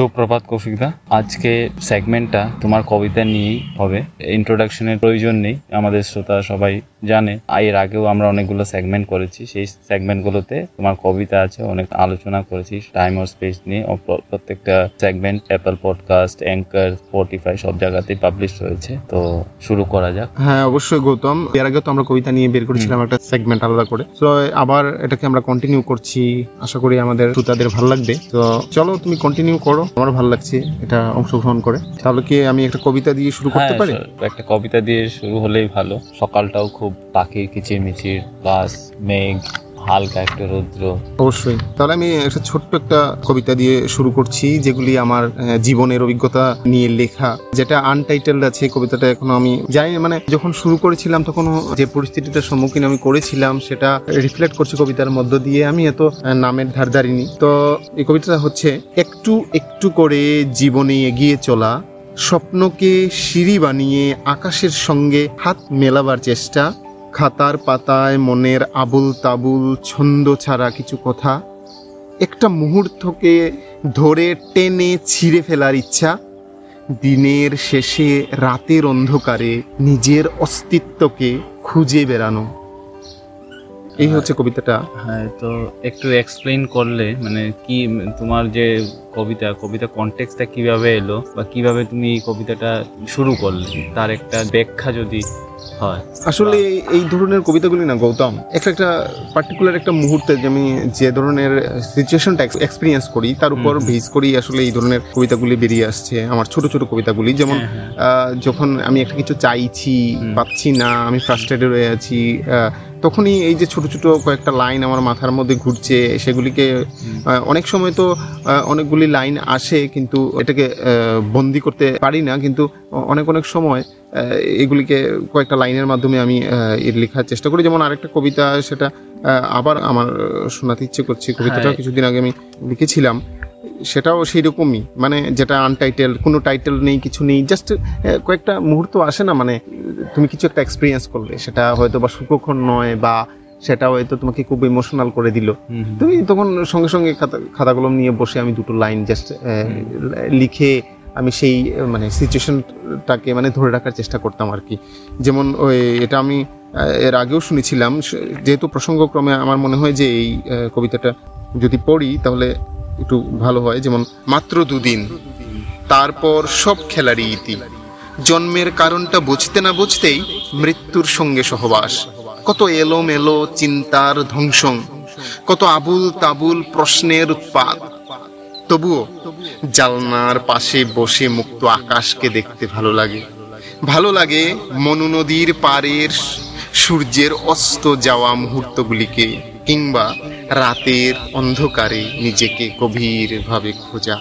সুপ্রভাত কফিকদা আজকে সেগমেন্টটা তোমার কবিতা নিয়েই হবে। ইন্ট্রোডাকশনের প্রয়োজন নেই। আমাদের শ্রোতা সবাই জানে। এর আগেও আমরা অনেকগুলো সেগমেন্ট করেছি। সেই সেগমেন্টগুলোতে তোমার কবিতা আছে অনেক আলোচনা করেছি। টাইম ও স্পেস নিয়ে প্রত্যেকটা segment Apple podcast Anchor Spotify সব জায়গাতেই পাবলিশ হয়েছে তো শুরু করা যাক। হ্যাঁ অবশ্যই গৌতম। এর আগে তো আমরা কবিতা নিয়ে বের করেছিলাম একটা সেগমেন্ট আলাদা করে। তো আবার এটাকে আমরা কন্টিনিউ করছি। আশা করি আমাদের শ্রোতাদের ভালো লাগবে। তো চলো তুমি কন্টিনিউ করো। আমার ভালো লাগছে এটা অংশগ্রহণ করে। তাহলে কি আমি একটা কবিতা দিয়ে শুরু করতে হ্যাঁ, পারি? একটা কবিতা দিয়ে শুরু হলেই ভালো। সকালটাও খুব পাখির কিচিরমিচির প্লাস মেঘ, হালকা একটা রৌদ্র। অবশ্যই। তাহলে আমি একটা ছোট্ট একটা কবিতা দিয়ে শুরু করছি, যেগুলি আমার জীবনের অভিজ্ঞতা নিয়ে লেখা। যেটা আনটাইটেলড আছে কবিতাটা এখনও আমি জানি মানে যখন শুরু করেছিলাম, তখন যে পরিস্থিতিটার সম্মুখীন আমি করেছিলাম, সেটা রিফ্লেক্ট করছি কবিতার মধ্য দিয়ে। আমি এত নামের ধার ধারিনি। তো এই কবিতাটা হচ্ছে, একটু একটু করে জীবনে এগিয়ে চলা, স্বপ্নকে সিঁড়ি বানিয়ে আকাশের সঙ্গে হাত মেলাবার চেষ্টা খাতার পাতায় মনের আবুল তাবুল ছন্দ ছাড়া কিছু কথা, একটা মুহূর্তকে ধরে টেনে ছিঁড়ে ফেলার ইচ্ছা, দিনের শেষে রাতের অন্ধকারে নিজের অস্তিত্বকে খুঁজে বেড়ানো। এই হচ্ছে কবিতাটা। হ্যাঁ তো একটু এক্সপ্লেইন করলে মানে কি তোমার যে কবিতা কবিতা কনটেক্সটটা কীভাবে এলো বা কীভাবে তুমি এই কবিতাটা শুরু করলে? তার একটা ব্যাখ্যা যদি হয়। আসলে এই- ধরনের কবিতাগুলি না গৌতম একটা একটা পার্টিকুলার একটা মুহূর্তে যে আমি যে ধরনের সিচুয়েশনটা এক্সপিরিয়েন্স করি তার উপর ভিজ করেই আসলে এই ধরনের কবিতাগুলি বেরিয়ে আসছে আমার ছোট ছোট কবিতাগুলি। যেমন হ্যাঁ, হ্যাঁ। যখন আমি একটা কিছু চাইছি। পাচ্ছি না আমি ফ্রাস্ট্রেটেড হয়ে আছি তখনই এই যে ছোট ছোট কয়েকটা লাইন আমার মাথার মধ্যে ঘুরছে সেগুলিকে অনেক সময় তো অনেকগুলি লাইন আসে কিন্তু এটাকে বন্দি করতে পারি না। কিন্তু অনেক অনেক সময় এগুলিকে কয়েকটা লাইনের মাধ্যমে আমি এর লেখার চেষ্টা করি। যেমন আরেকটা কবিতা সেটা আবার আমার শোনাতে ইচ্ছে করছে। কবিতাটা হ্যাঁ। কিছুদিন আগে আমি লিখেছিলাম। সেটাও সেই রকমই মানে যেটা আনটাইটেল কোনো টাইটেল নেই কিছু নেই জাস্ট কয়েকটা মুহূর্ত আসে না মানে তুমি কিছু একটা এক্সপিরিয়েন্স করলে সেটা হয়তো বা সুখক্ষণ নয় বা সেটা হয়তো তোমাকে খুব ইমোশনাল করে দিল। তুমি তখন সঙ্গে সঙ্গে খাতা কলম নিয়ে বসে আমি দুটো লাইন জাস্ট লিখে আমি সেই মানে সিচুয়েশনটাকে মানে ধরে রাখার চেষ্টা করতাম আর কি। যেমন ওই এটা আমি এর আগেও শুনেছিলাম যেহেতু প্রসঙ্গক্রমে আমার মনে হয় যে এই কবিতাটা যদি পড়ি তাহলে একটু ভালো হয়, যেমন মাত্র দুদিন। তারপর সব খেলারই ইতি। জন্মের কারণটা বুঝতে না বুঝতেই মৃত্যুর সঙ্গে সহবাস। কত এলোমেলো চিন্তার ধ্বংসং, কত আবুল তাবুল প্রশ্নের উৎপাদ তবুও জালনার পাশে বসে মুক্ত আকাশকে দেখতে ভালো লাগে। ভালো লাগে মনু নদীর পাড়ের সূর্যের অস্ত যাওয়া মুহূর্তগুলিকে। কিংবা রাতের অন্ধকারে নিজেকে গভীরভাবে খোঁজা।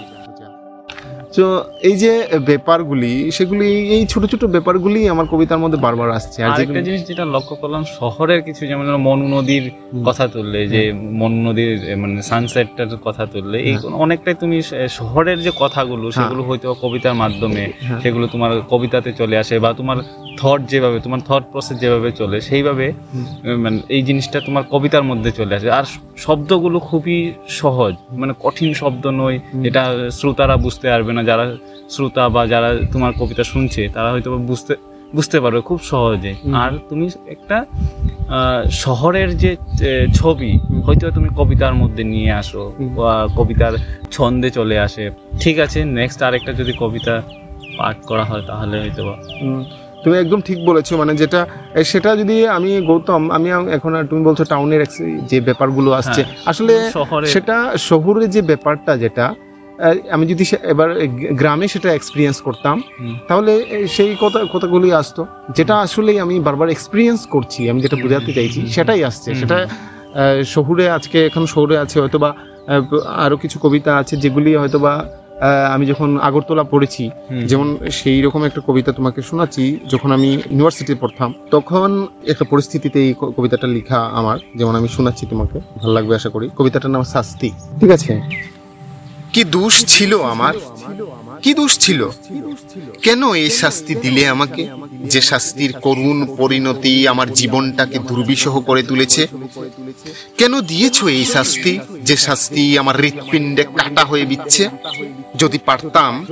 তো এই যে ব্যাপারগুলি সেগুলি এই ছোট ছোট ব্যাপারগুলি আমার কবিতার মধ্যে বারবার আসছে। আর যেগুলি- জিনিস যেটা লক্ষ্য করলাম শহরের কিছু যেমন মনু নদীর কথা তুললে যে মনু নদীর মানে সানসেটটার কথা তুললে এই অনেকটাই তুমি শহরের যে কথাগুলো হ্যাঁ। সেগুলো হয়তো কবিতার মাধ্যমে হ্যাঁ। সেগুলো তোমার কবিতাতে চলে আসে বা তোমার থট যেভাবে তোমার থট প্রসেস যেভাবে চলে সেইভাবে মানে এই জিনিসটা তোমার কবিতার মধ্যে চলে আসে। আর শব্দগুলো খুবই সহজ মানে কঠিন শব্দ নয়। এটা শ্রোতারা বুঝতে পারবে না যারা শ্রোতা বা যারা তোমার কবিতা শুনছে তারা হয়তো বুঝতে বুঝতে পারবে খুব সহজে। আর তুমি একটা শহরের যে ছবি হয়তো তুমি কবিতার মধ্যে নিয়ে আসো বা কবিতার ছন্দে চলে আসে। ঠিক আছে নেক্সট আরেকটা যদি কবিতা পাঠ করা হয় তাহলে হয়তো বা তুমি একদম ঠিক বলেছ মানে যেটা সেটা যদি আমি গৌতম আমি এখন আর তুমি বলছো টাউনের যে ব্যাপারগুলো আসছে আসলে শহরে সেটা শহরে যে ব্যাপারটা যেটা আমি যদি এবার গ্রামে সেটা এক্সপিরিয়েন্স করতাম তাহলে সেই কথা কথাগুলি আসতো। যেটা আসলে আমি বারবার এক্সপিরিয়েন্স করছি আমি যেটা বোঝাতে চাইছি সেটাই আসছে। সেটা আহ, শহুরে আজকে এখন শহরে আছে হয়তোবা আহ, আরও কিছু কবিতা আছে যেগুলি হয়তোবা আমি যখন আগরতলা পড়েছি যেমন সেই রকম একটা কবিতা তোমাকে শোনাচ্ছি যখন আমি ইউনিভার্সিটি পড়তাম তখন একটা পরিস্থিতিতে এই কবিতাটা লেখা আমার যেমন আমি শোনাচ্ছি তোমাকে ভালো লাগবে আশা করি। কবিতাটার নাম শাস্তি। ঠিক আছে। কি দোষ ছিল আমার? কি দোষ ছিল? কেন এই শাস্তি দিলে আমাকে? যে শাস্তির করুণ পরিণতি আমার জীবনটাকে দুর্বিষহ করে তুলেছে? কেন দিয়েছ এই শাস্তি? যে শাস্তি আমার হৃৎপিণ্ডে কাটা হয়ে বিচ্ছে? যদি পারতাম,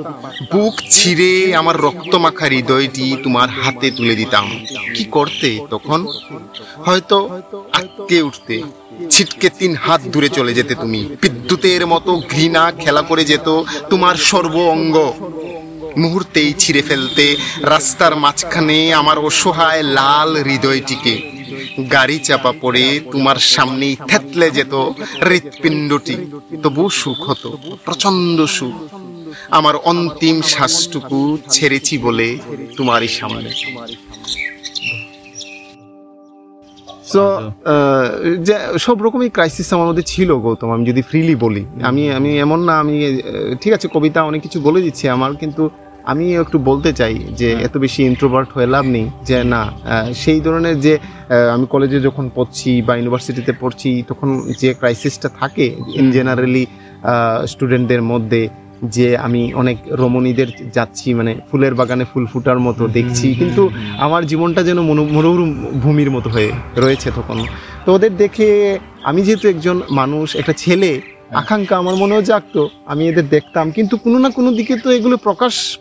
বুক ছিঁড়ে আমার রক্তমাখা হৃদয়টি তোমার হাতে তুলে দিতাম। কি করতে তখন? হয়তো আটকে উঠতে। ছিটকে তিন হাত দূরে চলে যেতে তুমি। বিদ্যুতের মতো ঘৃণা খেলা করে যেত তোমার সর্ব অঙ্গ। মুহূর্তেই ছিঁড়ে ফেলতে রাস্তার মাঝখানে আমার অসহায় লাল হৃদয়টিকে। গাড়ি চাপা পড়ে তোমার সামনেই থেতলে যেত হৃৎপিণ্ডটি। তবু সুখ হতো প্রচণ্ড সুখ। আমার অন্তিম শ্বাসটুকু ছেড়েছি বলে তোমারই সামনে। সো যে সব রকমই ক্রাইসিস আমার মধ্যে ছিল গৌতম আমি যদি ফ্রিলি বলি আমি আমি এমন না আমি ঠিক আছে কবিতা অনেক কিছু বলে দিচ্ছি আমার কিন্তু আমি একটু বলতে চাই যে এত বেশি ইন্ট্রোভার্ট হয়ে লাভ নেই যে না সেই ধরনের যে আমি কলেজে যখন পড়ছি বা ইউনিভার্সিটিতে পড়ছি তখন যে ক্রাইসিসটা থাকে ইন জেনারেলি স্টুডেন্টদের মধ্যে যে আমি অনেক রমণীদের যাচ্ছি মানে ফুলের বাগানে ফুল ফুটার মতো দেখছি। কিন্তু আমার জীবনটা যেন মরু- ভূমির মতো হয়ে রয়েছে তখন। তো ওদের দেখে আমি যেহেতু একজন মানুষ একটা ছেলে আকাঙ্ক্ষা আমার মনেও জাগতো আমি এদের দেখতাম। কিন্তু কোনো না কোনো দিকে তো এগুলো প্রকাশ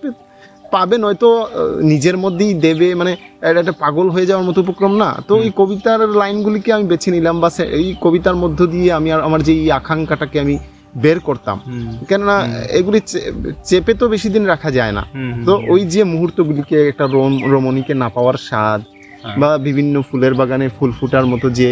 পাবে নয়তো নিজের মধ্যেই দেবে মানে একটা পাগল হয়ে যাওয়ার মতো উপক্রম না। তো এই কবিতার লাইনগুলিকে আমি বেছে নিলাম বা এই কবিতার মধ্য দিয়ে আমি আর আমার যে এই আকাঙ্ক্ষাটাকে আমি বের করতাম কেননা এগুলি চেপে তো বেশি দিন রাখা যায় না তো ওই যে মুহূর্তগুলিকে একটা রোম রমণীকে না পাওয়ার স্বাদ হ্যাঁ। বা বিভিন্ন ফুলের বাগানে ফুল ফুটার মতো যে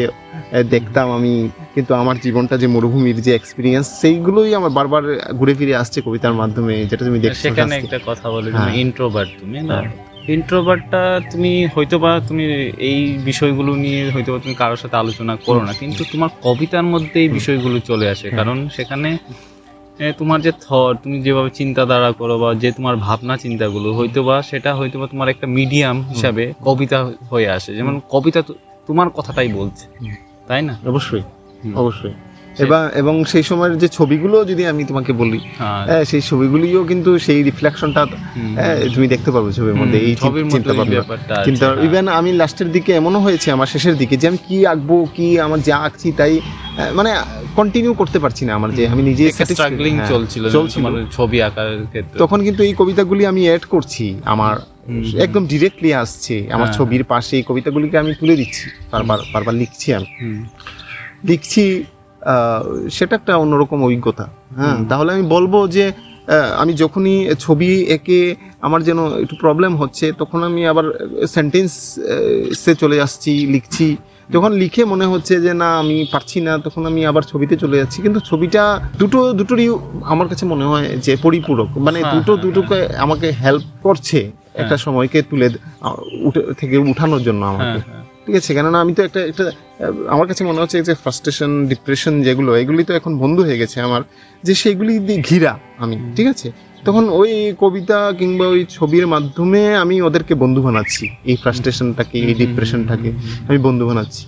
দেখতাম আমি কিন্তু আমার জীবনটা যে মরুভূমির যে এক্সপিরিয়েন্স সেইগুলোই আমার বারবার ঘুরে ফিরে আসছে কবিতার মাধ্যমে যেটা তুমি দেখছ সেখানে একটা কথা বলে হ্যাঁ। ইন্ট্রোভার্ট তুমি না হ্যাঁ। ইন্ট্রোভার্টটা তুমি হয়তো বা তুমি এই বিষয়গুলো নিয়ে হয়তো বা তুমি কারোর সাথে আলোচনা করো না কিন্তু তোমার কবিতার মধ্যে এই বিষয়গুলো চলে আসে। কারণ সেখানে তোমার যে থট তুমি যেভাবে চিন্তাধারা করো বা যে তোমার ভাবনা চিন্তাগুলো হয়তো বা সেটা হয়তো বা তোমার একটা মিডিয়াম হিসাবে কবিতা হয়ে আসে। যেমন কবিতা তো- তোমার কথাটাই বলছে তাই না? অবশ্যই অবশ্যই। এবং এবং সেই সময়ের যে ছবিগুলো যদি আমি তোমাকে বলি হ্যাঁ। সেই ছবিগুলিও কিন্তু সেই রিফ্লেকশনটা। তুমি দেখতে পারবে ছবির মধ্যে এই চিন্তা ব্যাপারটা চিন্তা। ইভেন আমি লাস্টের দিকে এমনও হয়েছে আমার শেষের দিকে যে আমি কি আঁকবো কি আমার যা আঁকছি তাই মানে কন্টিনিউ করতে পারছি না আমার যে আমি নিজে স্ট্রাগলিং হ্যাঁ, চলছিল চলছিল। তোমার ছবি আঁকার ক্ষেত্রে। তখন কিন্তু এই কবিতাগুলি আমি অ্যাড করছি আমার একদম ডিরেক্টলি আসছে আমার হ্যাঁ। ছবির পাশে এই কবিতাগুলিকে আমি তুলে দিচ্ছি বারবার বারবার লিখছি আমি। লিখছি সেটা একটা অন্যরকম অভিজ্ঞতা। হ্যাঁ তাহলে আমি বলব যে আমি যখনই ছবি এঁকে আমার যেন একটু প্রবলেম হচ্ছে তখন আমি আবার সেন্টেন্স সে চলে আসছি লিখছি। যখন লিখে মনে হচ্ছে যে না আমি পারছি না তখন আমি আবার ছবিতে চলে যাচ্ছি। কিন্তু ছবিটা দুটো দুটোরই আমার কাছে মনে হয় যে পরিপূরক। মানে হ্যাঁ, দুটো হ্যাঁ, দুটোকে আমাকে হেল্প করছে একটা সময়কে তুলে উঠে থেকে উঠানোর জন্য আমাকে। হ্যাঁ, হ্যাঁ। ঠিক আছে কেননা আমি তো একটা একটা আমার কাছে মনে হচ্ছে যে ফ্রাস্ট্রেশন ডিপ্রেশন যেগুলো এগুলি তো এখন বন্ধ হয়ে গেছে আমার যে সেগুলি দিয়ে ঘিরা আমি ঠিক আছে? তখন ওই কবিতা কিংবা ওই ছবির মাধ্যমে আমি ওদেরকে বন্ধু বানাচ্ছি এই ফ্রাস্ট্রেশনটাকে এই ডিপ্রেশনটাকে আমি বন্ধু বানাচ্ছি।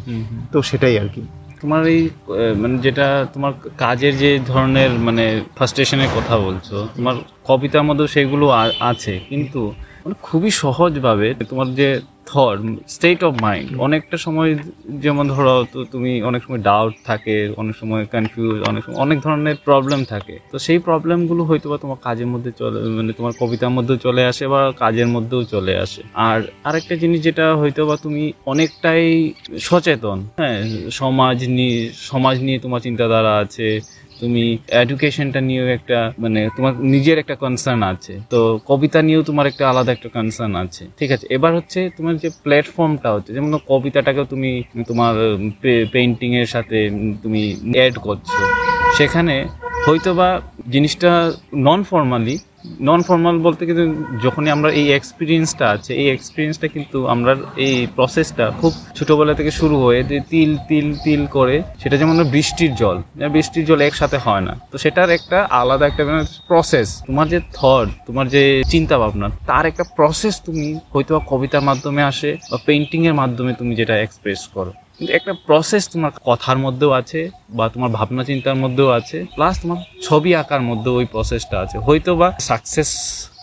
তো সেটাই আর কি। তোমার এই মানে যেটা তোমার কাজের যে ধরনের মানে ফার্স্টেশনের কথা বলছো তোমার কবিতার মধ্যে সেগুলো আছে কিন্তু মানে খুবই সহজভাবে তোমার যে থট স্টেট অফ মাইন্ড অনেকটা সময় যেমন ধরো তো তুমি অনেক সময় ডাউট থাকে অনেক সময় কনফিউজ অনেক সময় অনেক ধরনের প্রবলেম থাকে। তো সেই প্রবলেমগুলো হয়তো বা তোমার কাজের মধ্যে চলে মানে তোমার কবিতার মধ্যেও চলে আসে বা কাজের মধ্যেও চলে আসে। আর আরেকটা জিনিস যেটা হয়তো বা তুমি অনেকটাই সচেতন হ্যাঁ সমাজ নিয়ে সমাজ নিয়ে তোমার চিন্তাধারা আছে তুমি এডুকেশনটা নিয়েও একটা মানে তোমার নিজের একটা কনসার্ন আছে। তো কবিতা নিয়েও তোমার একটা আলাদা একটা কনসার্ন আছে। ঠিক আছে, এবার হচ্ছে তোমার যে প্ল্যাটফর্মটা হচ্ছে, যেমন কবিতাটাকেও তুমি তোমার পেইন্টিং এর সাথে তুমি অ্যাড করছ। সেখানে হয়তোবা জিনিসটা নন ফর্মালি নন ফর্মাল বলতে কিন্তু যখনই আমরা এই এক্সপিরিয়েন্সটা আছে, এই এক্সপিরিয়েন্সটা কিন্তু আমরা এই প্রসেসটা খুব ছোটোবেলা থেকে শুরু হয়ে যে তিল তিল তিল করে সেটা যেমন বৃষ্টির জল যেমন বৃষ্টির জল একসাথে হয় না। তো সেটার একটা আলাদা একটা প্রসেস তোমার যে থট তোমার যে চিন্তা ভাবনা তার একটা প্রসেস তুমি হয়তো কবিতার মাধ্যমে আসে বা পেন্টিংয়ের মাধ্যমে তুমি যেটা এক্সপ্রেস করো। কিন্তু একটা প্রসেস তোমার কথার মধ্যেও আছে বা তোমার ভাবনা চিন্তার মধ্যেও আছে প্লাস তোমার ছবি আঁকার মধ্যেও ওই প্রসেসটা আছে। হয়তো বা সাকসেস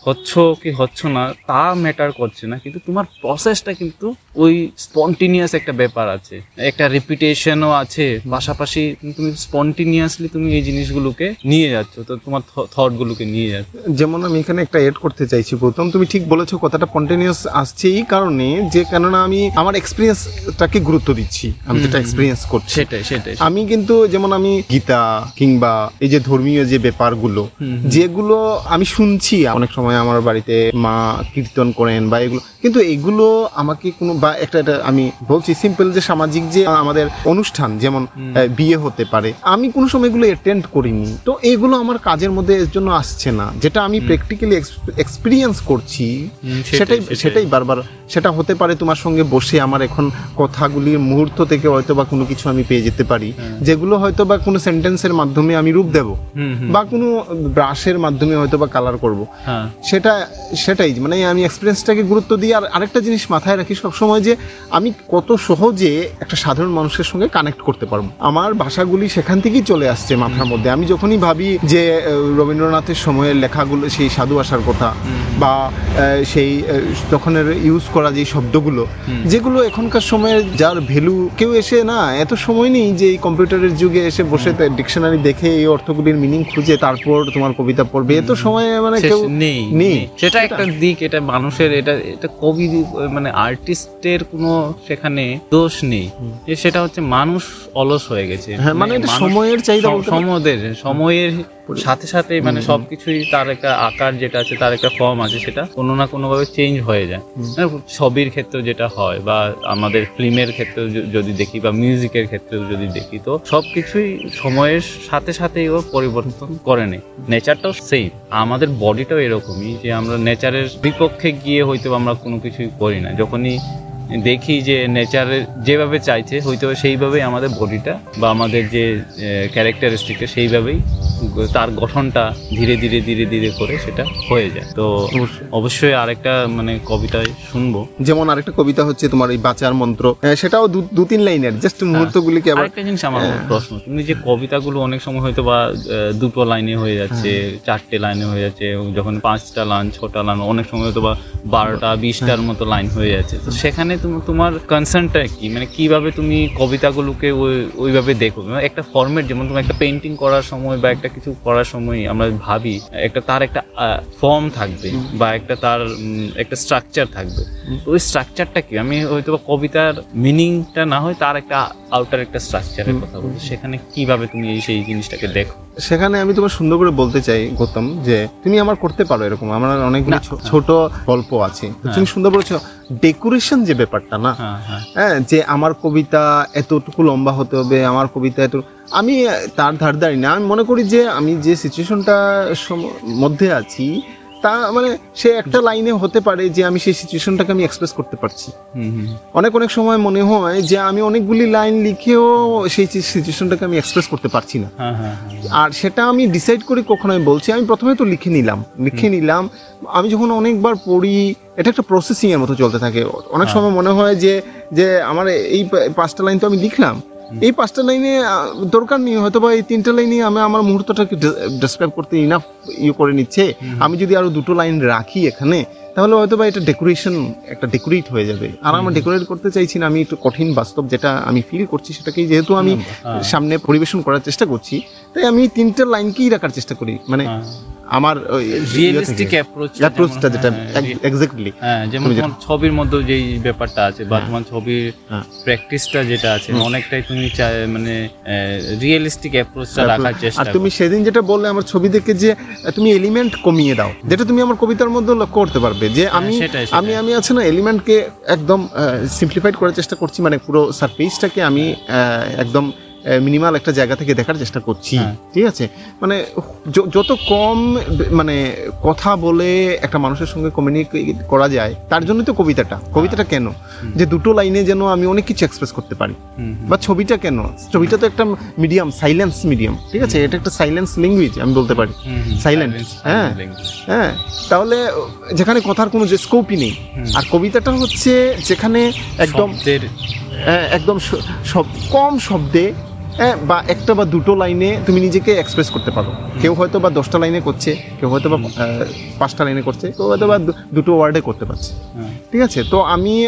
হচ্ছ কি হচ্ছ না তা ম্যাটার করছে না। কিন্তু তোমার প্রসেসটা কিন্তু ওই স্পন্টিনিয়াস একটা ব্যাপার আছে। একটা রিপিটেশনও আছে পাশাপাশি তুমি স্পন্টিনিয়াসলি তুমি এই জিনিসগুলোকে নিয়ে যাচ্ছ তো তোমার থটগুলোকে নিয়ে যাচ্ছ। যেমন আমি এখানে একটা এড করতে চাইছি প্রথম তুমি ঠিক বলেছ কথাটা কন্টিনিউয়াস আসছে এই কারণে যে কেননা আমি আমার এক্সপিরিয়েন্সটাকে গুরুত্ব দিচ্ছি আমি যেটা। এক্সপিরিয়েন্স করছি। সেটাই সেটাই আমি কিন্তু যেমন আমি গীতা কিংবা এই যে ধর্মীয় যে ব্যাপারগুলো। যেগুলো আমি শুনছি অনেক সময় আমার বাড়িতে মা কীর্তন করেন বা এগুলো। কিন্তু এগুলো আমাকে কোনো বা একটা একটা আমি বলছি সিম্পল যে সামাজিক যে আমাদের অনুষ্ঠান যেমন বিয়ে হতে পারে। আমি কোনো সময় এগুলো অ্যাটেন্ড করিনি। তো এগুলো আমার কাজের মধ্যে এর জন্য আসছে না। যেটা আমি। প্র্যাকটিক্যালি এক্সপিরিয়েন্স করছি সেটাই সেটাই বারবার সেটা হতে পারে তোমার সঙ্গে বসে আমার এখন কথাগুলির মুহূর্ত থেকে হয়তো বা কোনো কিছু আমি পেয়ে যেতে পারি। যেগুলো হয়তো বা কোনো সেন্টেন্সের মাধ্যমে আমি রূপ দেব। বা কোনো ব্রাশের মাধ্যমে হয়তো বা কালার করব। হ্যাঁ। সেটা সেটাই মানে আমি এক্সপিরিয়েন্সটাকে গুরুত্ব দিই আর আরেকটা জিনিস মাথায় রাখি সবসময় যে আমি কত সহজে একটা সাধারণ মানুষের সঙ্গে কানেক্ট করতে পারব। আমার ভাষাগুলি সেখান থেকেই চলে আসছে মাথার মধ্যে। আমি যখনই ভাবি যে রবীন্দ্রনাথের সময়ের লেখাগুলো সেই সাধু আসার কথা বা সেই তখনের ইউজ করা যে শব্দগুলো যেগুলো এখনকার সময়ে যার ভ্যালু কেউ এসে না এত সময় নেই যে এই কম্পিউটারের যুগে এসে বসে ডিকশনারি দেখে এই অর্থগুলির মিনিং খুঁজে তারপর তোমার কবিতা পড়বে এত সময় মানে কেউ নেই। নেই। সেটা একটা দিক এটা মানুষের এটা এটা কবি মানে আর্টিস্টের কোনো সেখানে দোষ নেই। সেটা হচ্ছে মানুষ অলস হয়ে গেছে। হ্যাঁ মানে সময়ের চাহিদা। সময়ের সময়ের সাথে সাথে মানে। সবকিছুই তার একটা আকার যেটা আছে তার একটা ফর্ম আছে সেটা কোনো না কোনো ভাবে চেঞ্জ হয়ে যায়। হ্যাঁ, ছবির ক্ষেত্রে যেটা হয় বা আমাদের ফিল্মের ক্ষেত্রেও য- যদি দেখি বা মিউজিকের ক্ষেত্রেও যদি দেখি তো সবকিছুই সময়ের সাথে সাথেই ও পরিবর্তন করে নেই নেচারটাও সেম আমাদের বডিটাও এরকমই যে আমরা নেচারের বিপক্ষে গিয়ে হয়তো আমরা কোনো কিছুই করি না। যখনই দেখি যে নেচারের যেভাবে চাইছে হয়তো সেইভাবেই আমাদের বডিটা বা আমাদের যে ক্যারেক্টারিস্টিকটা সেইভাবেই তার গঠনটা ধীরে ধীরে ধীরে ধীরে করে সেটা হয়ে যায় তো অবশ্যই। আরেকটা মানে কবিতায় শুনব যেমন আরেকটা কবিতা হচ্ছে তোমার এই বাঁচার মন্ত্র সেটাও দু- তিন লাইনের জাস্ট মুহূর্তগুলিকে আবার একটা জিনিস আমার হ্যাঁ। প্রশ্ন তুমি যে কবিতাগুলো অনেক সময় হয়তো বা দুটো লাইনে হয়ে যাচ্ছে হ্যাঁ। চারটে লাইনে হয়ে যাচ্ছে যখন পাঁচটা লাইন ছটা লাইন অনেক সময় হয়তো বা বারোটা বিশটার হ্যাঁ। মতো লাইন হয়ে যাচ্ছে তো সেখানে তুমি তোমার কনসার্নটা কি? মানে কীভাবে তুমি কবিতাগুলোকে ওই- ওইভাবে দেখো? মানে একটা ফর্মেট যেমন তুমি একটা পেন্টিং করার সময় বা একটা কিছু করার সময় আমরা ভাবি একটা তার একটা ফর্ম থাকবে বা একটা তার একটা স্ট্রাকচার থাকবে। ওই স্ট্রাকচারটা কি? আমি হয়তো কবিতার মিনিংটা না হয় তার একটা আউটার একটা স্ট্রাকচারের কথা বলছি। সেখানে কীভাবে তুমি এই সেই জিনিসটাকে দেখো? সেখানে আমি তোমার সুন্দর করে বলতে চাই গৌতম যে তুমি আমার করতে পারো এরকম। আমার অনেকগুলো। ছোট গল্প আছে। হ্যাঁ। তুমি সুন্দর বলেছ ডেকোরেশন যে ব্যাপারটা না? হ্যাঁ হ্যাঁ। হ্যাঁ যে আমার কবিতা এতটুকু লম্বা হতে হবে আমার কবিতা এত আমি তার ধার দাঁড়ি না আমি মনে করি যে আমি যে সিচুয়েশনটা মধ্যে আছি তা মানে সে একটা লাইনে হতে পারে যে আমি সেই সিচুয়েশনটাকে আমি এক্সপ্রেস করতে পারছি। অনেক অনেক সময় মনে হয় যে আমি অনেকগুলি লাইন লিখেও সেই সিচুয়েশনটাকে আমি এক্সপ্রেস করতে পারছি না। হ্যাঁ হ্যাঁ হ্যাঁ। আর সেটা আমি ডিসাইড করি কখন আমি বলছি। আমি প্রথমে তো লিখে নিলাম লিখে নিলাম। আমি যখন অনেকবার পড়ি এটা একটা প্রসেসিং এর মতো চলতে থাকে। অনেক। সময় মনে হয় যে যে আমার এই পাঁচটা লাইন তো আমি লিখলাম। এই পাঁচটা লাইনে দরকার নেই হয়তো বা এই তিনটা লাইনে আমি আমার মুহূর্তটাকে ডেসক্রাইব করতে ইনাফ ইয়ে করে নিচ্ছে। আমি যদি আরও দুটো লাইন রাখি এখানে তাহলে হয়তো বা এটা ডেকোরেশন একটা ডেকোরেট হয়ে যাবে। আর আমরা। ডেকোরেট করতে চাইছি না আমি একটু কঠিন বাস্তব যেটা আমি ফিল করছি সেটাকেই যেহেতু আমি হ্যাঁ, সামনে পরিবেশন করার চেষ্টা করছি তাই আমি তিনটা লাইনকেই রাখার চেষ্টা করি। মানে হ্যাঁ। আমার রিয়েলিস্টিক অ্যাপ্রোচ অ্যাপ্রোচটা যেটা এক্স্যাক্টলি হ্যাঁ যেমন তোমার ছবির মধ্যে যেই ব্যাপারটা আছে বা হ্যাঁ। তোমার ছবির। প্র্যাকটিসটা যেটা আছে অনেকটাই তুমি মানে রিয়েলিস্টিক অ্যাপ্রোচটা রাখার আর চেষ্টা তুমি সেদিন যেটা বললে আমার ছবি দেখে যে তুমি এলিমেন্ট কমিয়ে দাও। যেটা তুমি আমার কবিতার মধ্যে লক্ষ্য করতে পারবে যে হ্যাঁ, আমি আমি আমি আছে না এলিমেন্টকে একদম সিম্পলিফাইড করার চেষ্টা করছি মানে পুরো সারফেসটাকে আমি একদম মিনিমাল একটা জায়গা থেকে দেখার চেষ্টা করছি। হ্যাঁ। ঠিক আছে? মানে যত কম মানে কথা বলে একটা মানুষের সঙ্গে কমিউনিকেট করা যায় তার জন্যই তো কবিতাটা। কবিতাটা কেন? যে দুটো লাইনে যেন আমি অনেক কিছু এক্সপ্রেস করতে পারি। বা ছবিটা কেন? ছবিটা তো একটা মিডিয়াম সাইলেন্স মিডিয়াম ঠিক আছে? এটা একটা সাইলেন্স ল্যাঙ্গুয়েজ আমি বলতে পারি। silence, হ্যাঁ। হ্যাঁ। তাহলে যেখানে কথার কোনো যে স্কোপই নেই। আর কবিতাটা হচ্ছে যেখানে একদম হ্যাঁ, একদম সব কম শব্দে হ্যাঁ বা একটা বা দুটো লাইনে তুমি নিজেকে এক্সপ্রেস করতে পারো। কেউ হয়তো বা দশটা লাইনে করছে কেউ হয়তো বা পাঁচটা লাইনে করছে কেউ হয়তো বা দুটো ওয়ার্ডে করতে পারছে। হ্যাঁ। ঠিক আছে? তো আমি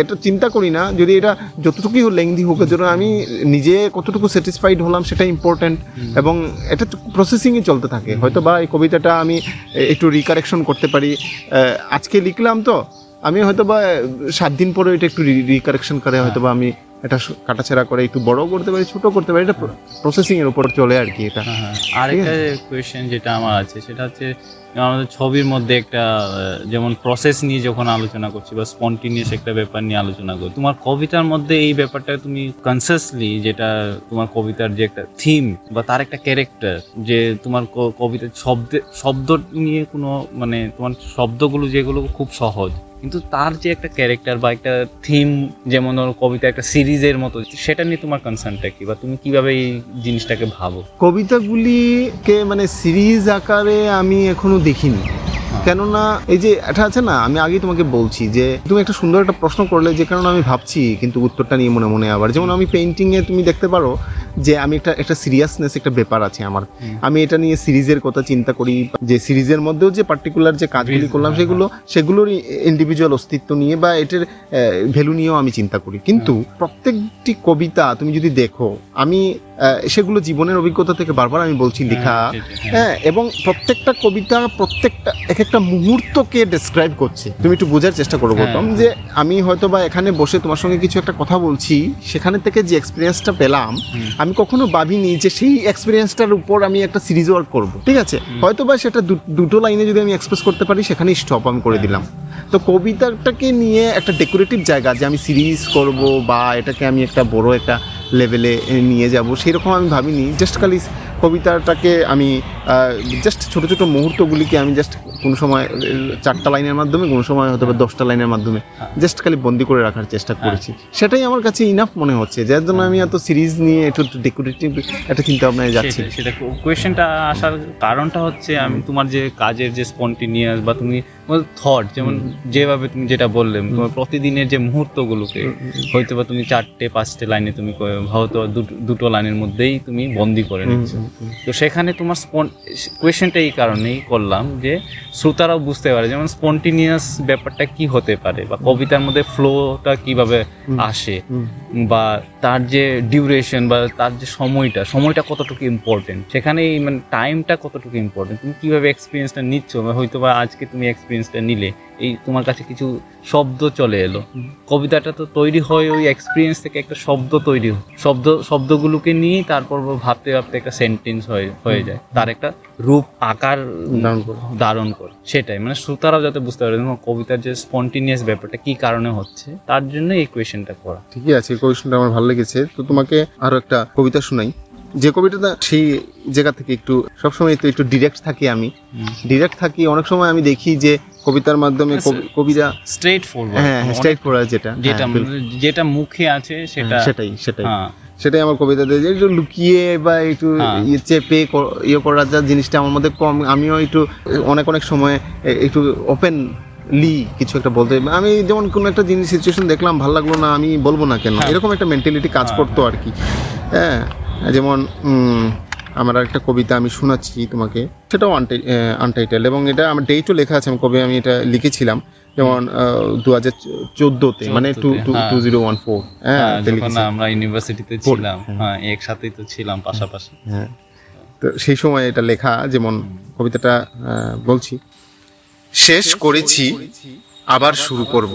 এটা চিন্তা করি না যদি এটা যতটুকুই লেংদি হোক জন্য আমি নিজে কতটুকু স্যাটিসফাইড হলাম সেটা ইম্পর্ট্যান্ট এবং এটা প্রসেসিংয়ে চলতে থাকে। হয়তো বা এই কবিতাটা আমি একটু রিকারেকশন করতে পারি। আজকে লিখলাম তো আমি হয়তো বা সাত দিন পরে এটা একটু রিকারেকশন করে হয়তো বা আমি এটা কাটাছেড়া করে একটু বড় করতে পারি ছোট করতে পারি এটা প্রসেসিং এর উপর চলে আর কি এটা হ্যাঁ, হ্যাঁ। আরেকটা কোয়েশ্চেন যেটা আমার আছে সেটা হচ্ছে আমাদের ছবির মধ্যে একটা যেমন প্রসেস নিয়ে যখন আলোচনা করছি বা স্পন্টিনিয়াস একটা ব্যাপার নিয়ে আলোচনা করছি তোমার কবিতার মধ্যে এই ব্যাপারটা তুমি কনসিয়াসলি যেটা তোমার কবিতার যে একটা থিম বা তার একটা ক্যারেক্টার যে তোমার কবিতার শব্দ শব্দ নিয়ে কোনো মানে তোমার শব্দগুলো যেগুলো খুব সহজ কিন্তু তার যে একটা ক্যারেক্টার বা একটা থিম যেমন ওর কবিতা একটা সিরিজের মতো সেটা নিয়ে তোমার কনসার্নটা কি? বা তুমি কীভাবে এই জিনিসটাকে ভাবো? কবিতাগুলিকে মানে সিরিজ আকারে আমি এখনও দেখিনি। কেননা এই যে এটা আছে না আমি আগেই তোমাকে বলছি যে তুমি একটা সুন্দর একটা প্রশ্ন করলে যে কারণে আমি ভাবছি কিন্তু উত্তরটা নিয়ে মনে মনে আবার। যেমন আমি পেন্টিংয়ে তুমি দেখতে পারো যে আমি একটা একটা সিরিয়াসনেস একটা ব্যাপার আছে আমার। আমি এটা নিয়ে সিরিজের কথা চিন্তা করি যে সিরিজের মধ্যেও যে পার্টিকুলার যে কাজগুলি করলাম হ্যাঁ, সেগুলো সেগুলোর ইন্ডিভিজুয়াল অস্তিত্ব নিয়ে বা এটার ভ্যালু নিয়েও আমি চিন্তা করি। কিন্তু প্রত্যেকটি কবিতা তুমি যদি দেখো আমি সেগুলো জীবনের অভিজ্ঞতা থেকে বারবার আমি বলছি লেখা। হ্যাঁ, সেটাই, হ্যাঁ। হ্যাঁ এবং প্রত্যেকটা কবিতা প্রত্যেকটা এক একটা মুহূর্তকে ডেসক্রাইব করছে। তুমি একটু বোঝার চেষ্টা করো হ্যাঁ। গৌতম যে আমি হয়তো বা এখানে বসে তোমার সঙ্গে কিছু একটা কথা বলছি সেখানে থেকে যে এক্সপিরিয়েন্সটা পেলাম। আমি কখনো ভাবিনি যে সেই এক্সপিরিয়েন্সটার উপর আমি একটা সিরিজ ওয়ার্ক করব। ঠিক আছে? হয়তো বা সেটা দুটো লাইনে যদি আমি এক্সপ্রেস করতে পারি সেখানেই স্টপ আমি করে দিলাম। তো কবিতাটাকে নিয়ে একটা ডেকোরেটিভ জায়গা যে আমি সিরিজ করব বা এটাকে আমি একটা বড় একটা লেভেলে নিয়ে যাব সেই রকম আমি ভাবিনি। জাস্ট খালি কবিতাটাকে আমি জাস্ট ছোটো ছোটো মুহূর্তগুলিকে আমি জাস্ট কোনো সময় চারটা লাইনের মাধ্যমে কোনো সময় হয়তো বা দশটা লাইনের মাধ্যমে হ্যাঁ। জাস্ট খালি বন্দি করে রাখার চেষ্টা করেছি। সেটাই আমার কাছে ইনাফ মনে হচ্ছে যার জন্য আমি এত সিরিজ নিয়ে একটু ডেকোরেটিভ একটা চিন্তা ভাবনায় যাচ্ছে। সেটা- সেটা কোয়েশ্চেনটা আসার কারণটা হচ্ছে আমি তোমার যে কাজের যে স্পন্টিনিয়াস বা তুমি থট যেমন যেভাবে তুমি যেটা বললে তোমার প্রতিদিনের যে মুহূর্তগুলোকে হয়তো বা তুমি চারটে পাঁচটে লাইনে তুমি হয়তো দুটো- লাইনের মধ্যেই তুমি বন্দি করে নিচ্ছ। তো সেখানে তোমার কোয়েশ্চেনটা এই কারণেই করলাম যে শ্রোতারাও বুঝতে পারে যেমন স্পন্টিনিয়াস ব্যাপারটা কি হতে পারে বা কবিতার মধ্যে ফ্লোটা কীভাবে আসে বা তার যে ডিউরেশন বা তার যে সময়টা সময়টা কতটুকু ইম্পর্টেন্ট সেখানে মানে টাইমটা কতটুকু ইম্পর্টেন্ট তুমি কীভাবে এক্সপিরিয়েন্সটা নিচ্ছ বা হয়তো বা আজকে তুমি এক্সপিরিয়েন্সটা নিলে এই তোমার কাছে কিছু শব্দ চলে এলো। কবিতাটা তো তৈরি হয় ওই এক্সপিরিয়েন্স থেকে একটা শব্দ তৈরি হয়। শব্দ শব্দগুলোকে নিয়ে তারপর ভাবতে ভাবতে একটা সেন্টেন্স হয়ে হয়ে যায়। তার একটা রূপ আকার ধারণ করে। সেটাই মানে শ্রোতারাও যাতে বুঝতে পারে তোমার কবিতার যে স্পন্টিনিয়াস ব্যাপারটা কি কারণে হচ্ছে তার জন্য এই কোয়েশ্চেনটা করা ঠিকই আছে কোয়েশনটা আমার ভালো লেগেছে। তো তোমাকে আরও একটা কবিতা শোনাই। যে কবিতাটা সেই জায়গা থেকে একটু সবসময় তো একটু ডিরেক্ট থাকি আমি। ডিরেক্ট থাকি অনেক সময় আমি দেখি যে কবিতার মাধ্যমে কবি- কবিতা স্ট্রেট ফরওয়ার্ড হ্যাঁ স্ট্রাইট পড়া যেটা যেটা। হ্যাঁ, যেটা মুখে আছে সেটা হ্যাঁ, সেটাই সেটাই। হ্যাঁ। সেটাই আমার কবিতাতে যে একটু লুকিয়ে বা একটু হ্যাঁ। ইয়ে চেপে ইয়ে করার যা জিনিসটা আমার মধ্যে কম। আমিও একটু অনেক অনেক সময় একটু ওপেন লি কিছু একটা বলতে আমি যেমন কোনো একটা জিনিস সিচুয়েশন দেখলাম ভালো লাগল না আমি বলব না কেন? হ্যাঁ। এরকম একটা মেন্টালিটি কাজ হ্যাঁ, করতো আর কি। হ্যাঁ। যেমন আমার একটা কবিতা আমি শোনাচ্ছি তোমাকে। সেটাও আনটাইটেল এবং এটা আমার ডেটও লেখা আছে আমি কবে আমি এটা লিখেছিলাম। যেমন দু হাজার চোদ্দোতে মানে টু 14 হ্যাঁ। টু জিরো ওয়ান ফোর হ্যাঁ হ্যাঁ, লিখেছি। আমরা ইউনিভার্সিটিতে ছিলাম হ্যাঁ। হ্যাঁ একসাথেই তো ছিলাম পাশাপাশি। হ্যাঁ তো সেই সময় এটা লেখা যেমন কবিতাটা বলছি। শেষ করেছি আবার শুরু করব।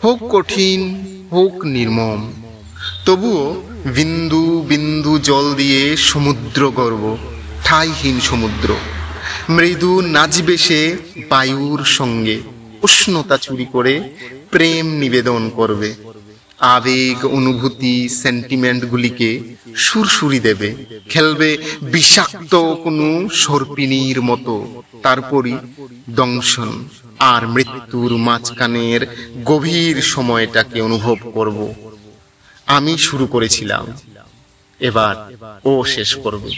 হোক কঠিন হোক নির্মম তবুও বিন্দু বিন্দু জল দিয়ে সমুদ্র গর্ব, ঠাইহীন সমুদ্র। মৃদু নাচবে সে বায়ুর সঙ্গে, উষ্ণতা চুরি করে প্রেম নিবেদন করবে। আবেগ অনুভূতি সেন্টিমেন্টগুলিকে সুরসুরি দেবে, খেলবে বিষাক্ত কোনো সর্পিনীর মতো। তারপরই দংশন আর মৃত্যুর মাঝখানের গভীর সময়টাকে অনুভব করব। আমি শুরু করেছিলাম। এবার ও শেষ করবে।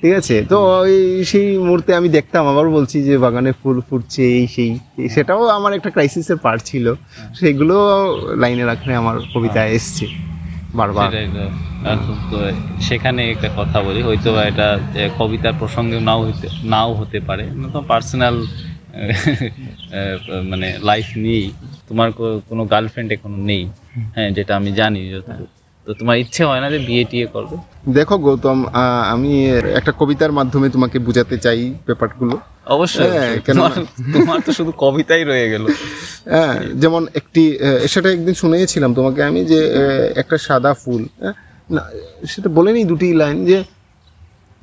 ঠিক আছে? তো ওই সেই মুহূর্তে আমি দেখতাম আবার বলছি যে বাগানে ফুল ফুটছে এই সেই সেটাও আমার একটা ক্রাইসিসের পার্ট ছিল। সেগুলো লাইনে রাখলে আমার কবিতায় এসছে বারবার। সেখানে একটা কথা বলি হয়তো বা এটা কবিতার প্রসঙ্গে নাও হইতে নাও হতে পারে। পার্সোনাল মানে লাইফ নিয়েই। তোমার কোনো গার্লফ্রেন্ড এখনও নেই হ্যাঁ যেটা আমি জানি। তো তোমার ইচ্ছে হয় না যে বিয়ে টিয়ে করবে? দেখো গৌতম আমি একটা কবিতার মাধ্যমে তোমাকে বোঝাতে চাই ব্যাপারগুলো। অবশ্যই হ্যাঁ, কেন তোমার তো শুধু কবিতাই রয়ে গেল। হ্যাঁ যেমন একটি সেটা একদিন শুনিয়েছিলাম তোমাকে আমি যে একটা সাদা ফুল হ্যাঁ, না সেটা বলেনি দুটি লাইন যে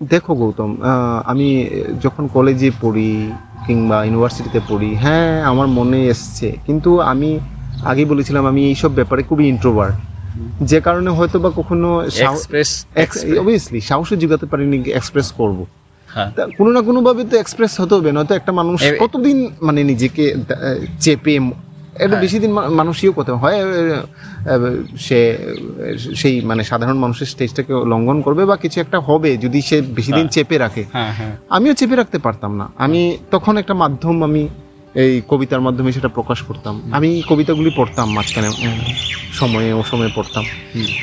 দেখো গৌতম আমি যখন কলেজে পড়ি কিংবা ইউনিভার্সিটিতে পড়ি হ্যাঁ আমার মনে এসছে। কিন্তু আমি আগে বলেছিলাম আমি এইসব ব্যাপারে খুবই ইন্ট্রোভার্ট যে কারণে হয়তো বা কখনো অবভিয়াসলি সাহসে জিগাতে পারিনি এক্সপ্রেস করব। হ্যাঁ। তা কোনো না কোনো ভাবে তো এক্সপ্রেস হতে হবে নয়তো একটা মানুষ কতদিন মানে নিজেকে চেপে একটু হ্যাঁ। বেশি দিন মা- মানুষইও কথা হয় সে সেই মানে সাধারণ মানুষের স্টেজটাকে লঙ্ঘন করবে বা কিছু একটা হবে যদি সে বেশি দিন হ্যাঁ। চেপে রাখে। হ্যাঁ আমিও চেপে রাখতে পারতাম না। আমি তখন একটা মাধ্যম আমি এই কবিতার মাধ্যমে সেটা প্রকাশ করতাম। আমি কবিতাগুলি পড়তাম মাঝখানে সময়ে ও সময়ে পড়তাম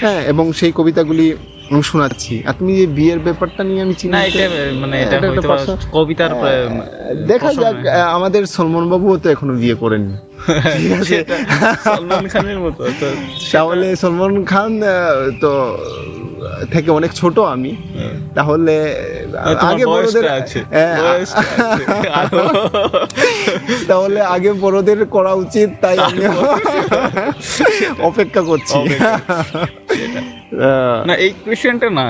হ্যাঁ এবং সেই কবিতাগুলি আমি শোনাচ্ছি। আর তুমি যে বিয়ের ব্যাপারটা নিয়ে আমি না এটা মানে এটা কবিতার দেখা যাক আমাদের সলমন বাবুও তো এখনও বিয়ে করেননি। সলমান খানের মতো তাহলে সলমান খান তো থেকে অনেক ছোট আমি। হ্যাঁ। তাহলে আগে বড়দের আছে। হ্যাঁ, তাহলে আগে বড়দের করা উচিত তাই আমি অপেক্ষা করছি। না এই কোয়েশ্চেনটা না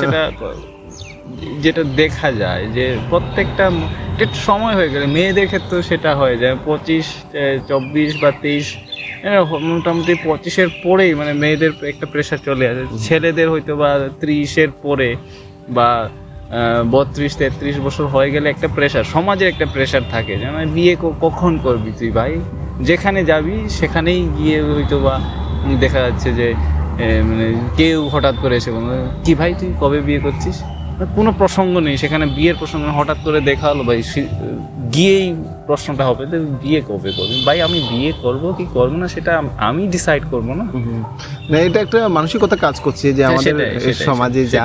সেটা যেটা দেখা যায় যে প্রত্যেকটা সময় হয়ে গেলে মেয়েদের ক্ষেত্রেও সেটা হয়ে যায় পঁচিশ চব্বিশ বা তেইশ মোটামুটি পঁচিশের পরেই মানে মেয়েদের একটা প্রেশার চলে আসে। ছেলেদের হয়তো বা ত্রিশের পরে বা বত্রিশ তেত্রিশ বছর হয়ে গেলে একটা প্রেশার সমাজের একটা প্রেশার থাকে যে মানে বিয়ে কখন করবি তুই ভাই? যেখানে যাবি সেখানেই গিয়ে হয়তো বা দেখা যাচ্ছে যে মানে কেউ হঠাৎ করে এসে কি ভাই তুই কবে বিয়ে করছিস? কোনো প্রসঙ্গ নেই সেখানে বিয়ের প্রসঙ্গ। হঠাৎ করে দেখা হলো ভাই গিয়েই প্রশ্নটা হবে যে বিয়ে কবে করবি ভাই আমি বিয়ে করব কি করব না সেটা আমি ডিসাইড করব না না এটা একটা মানসিকতা কাজ করছে যে হ্যাঁ, আমাদের সমাজে যা।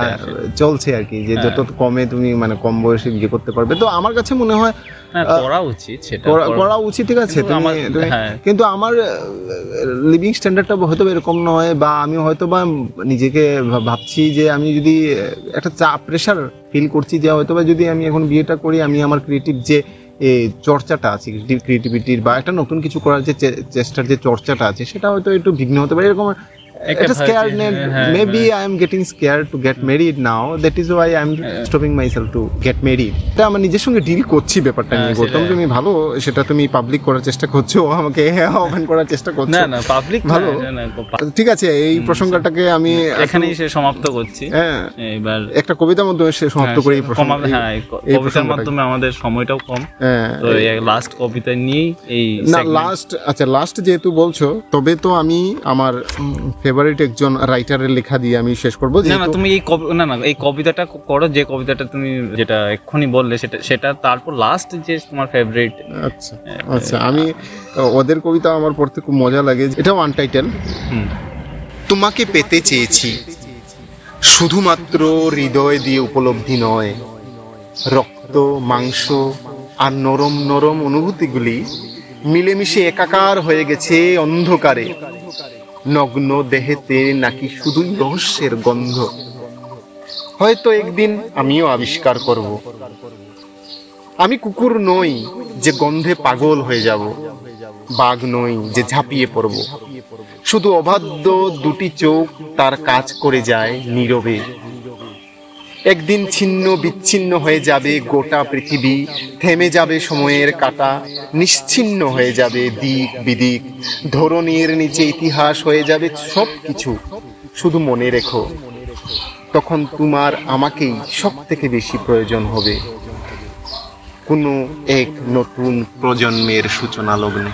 চলছে আর কি যে হ্যাঁ। যত কমে তুমি মানে কম বয়সে বিয়ে করতে পারবে তো আমার কাছে মনে হয় হ্যাঁ করা উচিত সেটা করা- উচিত ঠিক আছে কিন্তু আমার-। কিন্তু আমার লিভিং স্ট্যান্ডার্ডটা হয়তো এরকম নয় বা আমি হয়তো বা নিজেকে ভাবছি যে আমি যদি একটা চাপ প্রেশার ফিল করছি যে হয়তো বা যদি আমি এখন বিয়েটা করি, আমি আমার ক্রিয়েটিভ যে চর্চাটা আছে ক্রিয়েটিভিটির বা একটা নতুন কিছু করার যে চেষ্টার যে চর্চাটা আছে, সেটা হয়তো একটু বিঘ্ন হতে পারে। এরকম হ্যাঁ, maybe. I am getting scare to get married now that is why I am. Stopping myself to get married এটা আমার নিজের সঙ্গে ডিল করছি ব্যাপারটা হ্যাঁ, নিয়ে। গৌতম তুমি ভালো সেটা তুমি পাবলিক করার চেষ্টা করছ আমাকে ওপেন করার চেষ্টা করছ। না না পাবলিক ভালো। ঠিক আছে এই প্রসঙ্গটাকে আমি এখানেই সে সমাপ্ত করছি। হ্যাঁ। এবার একটা কবিতার মাধ্যমে সে সমাপ্ত হ্যাঁ, করে এই প্রসঙ্গ হ্যাঁ এই কবিতার মাধ্যমে আমাদের সময়টাও কম। তো লাস্ট কবিতা নিয়েই এই না লাস্ট আচ্ছা লাস্ট যেহেতু বলছো তবে তো আমি আমার ফেভারিট একজন রাইটারের লেখা দিয়ে আমি শেষ করব না না তুমি এই কবি- না না এই কবিতাটা করো যে কবিতাটা তুমি যেটা এক্ষুনি বললে সেটা সেটা তারপর লাস্ট যে তোমার ফেভারিট আচ্ছা আচ্ছা আমি ওদের কবিতা আমার পড়তে খুব মজা লাগে এটা ওয়ান টাইটেল তোমাকে পেতে চেয়েছি শুধুমাত্র হৃদয় দিয়ে উপলব্ধি নয় রক্ত মাংস আর নরম নরম অনুভূতিগুলি মিলেমিশে একাকার হয়ে গেছে অন্ধকারে। নগ্ন দেহেতে নাকি শুধুই রহস্যের গন্ধ? হয়তো একদিন আমিও আবিষ্কার করব। আমি কুকুর নই যে গন্ধে পাগল হয়ে যাব, বাঘ নই যে ঝাঁপিয়ে পড়ব। শুধু অবাধ্য দুটি চোখ তার কাজ করে যায় নীরবে। একদিন ছিন্ন বিচ্ছিন্ন হয়ে যাবে গোটা পৃথিবী, থেমে যাবে সময়ের কাটা নিশ্চিন্ন হয়ে যাবে দিক বিদিক ধরনের নিচে ইতিহাস হয়ে যাবে সব কিছু শুধু মনে রেখো, তখন তোমার আমাকেই সব থেকে বেশি প্রয়োজন হবে। কোনো এক নতুন প্রজন্মের সূচনা লগ্নে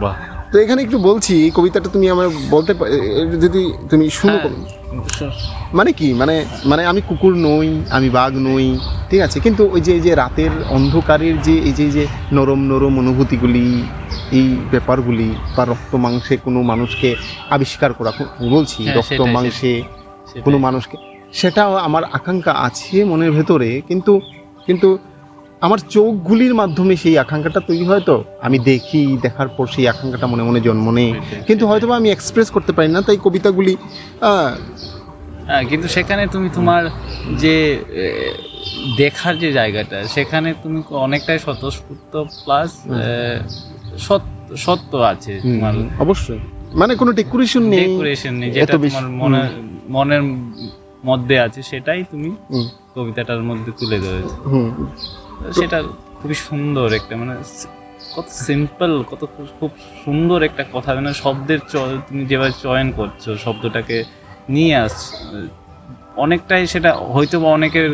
বাহ। তো এখানে একটু বলছি কবিতাটা তুমি আমার বলতে যদি তুমি শুনো হ্যাঁ। মানে কি? মানে মানে আমি কুকুর নই আমি বাঘ নই ঠিক আছে? কিন্তু ওই যে এই যে রাতের অন্ধকারের যে এই যে যে নরম নরম অনুভূতিগুলি এই ব্যাপারগুলি বা রক্ত মাংসে কোনো মানুষকে আবিষ্কার করা বলছি হ্যাঁ, রক্ত মাংসে কোনো মানুষকে সেটাও আমার আকাঙ্ক্ষা আছে মনের ভেতরে কিন্তু কিন্তু আমার চোখগুলির মাধ্যমে সেই আকাঙ্ক্ষাটা তৈরি হয় তো। আমি দেখি দেখার পর সেই আকাঙ্ক্ষাটা মনে মনে জন্ম নেই কিন্তু। হয়তো আমি এক্সপ্রেস করতে পারি না তাই কবিতাগুলি হ্যাঁ কিন্তু সেখানে তুমি তোমার যে দেখার যে জায়গাটা সেখানে তুমি অনেকটাই স্বতঃস্ফূর্ত প্লাস সত্য আছে তোমার। অবশ্যই। মানে কোনো ডেকোরেশন নেই ডেকোরেশন নেই যেটা তোমার মনে মনের মধ্যে আছে সেটাই তুমি কবিতাটার মধ্যে তুলে ধরেছো। সেটা খুবই সুন্দর একটা মানে কত সিম্পল কত খুব সুন্দর একটা কথা মানে শব্দের তুমি যেভাবে চয়ন করছ শব্দটাকে নিয়ে আসছো অনেকটাই সেটা হয়তো বা অনেকের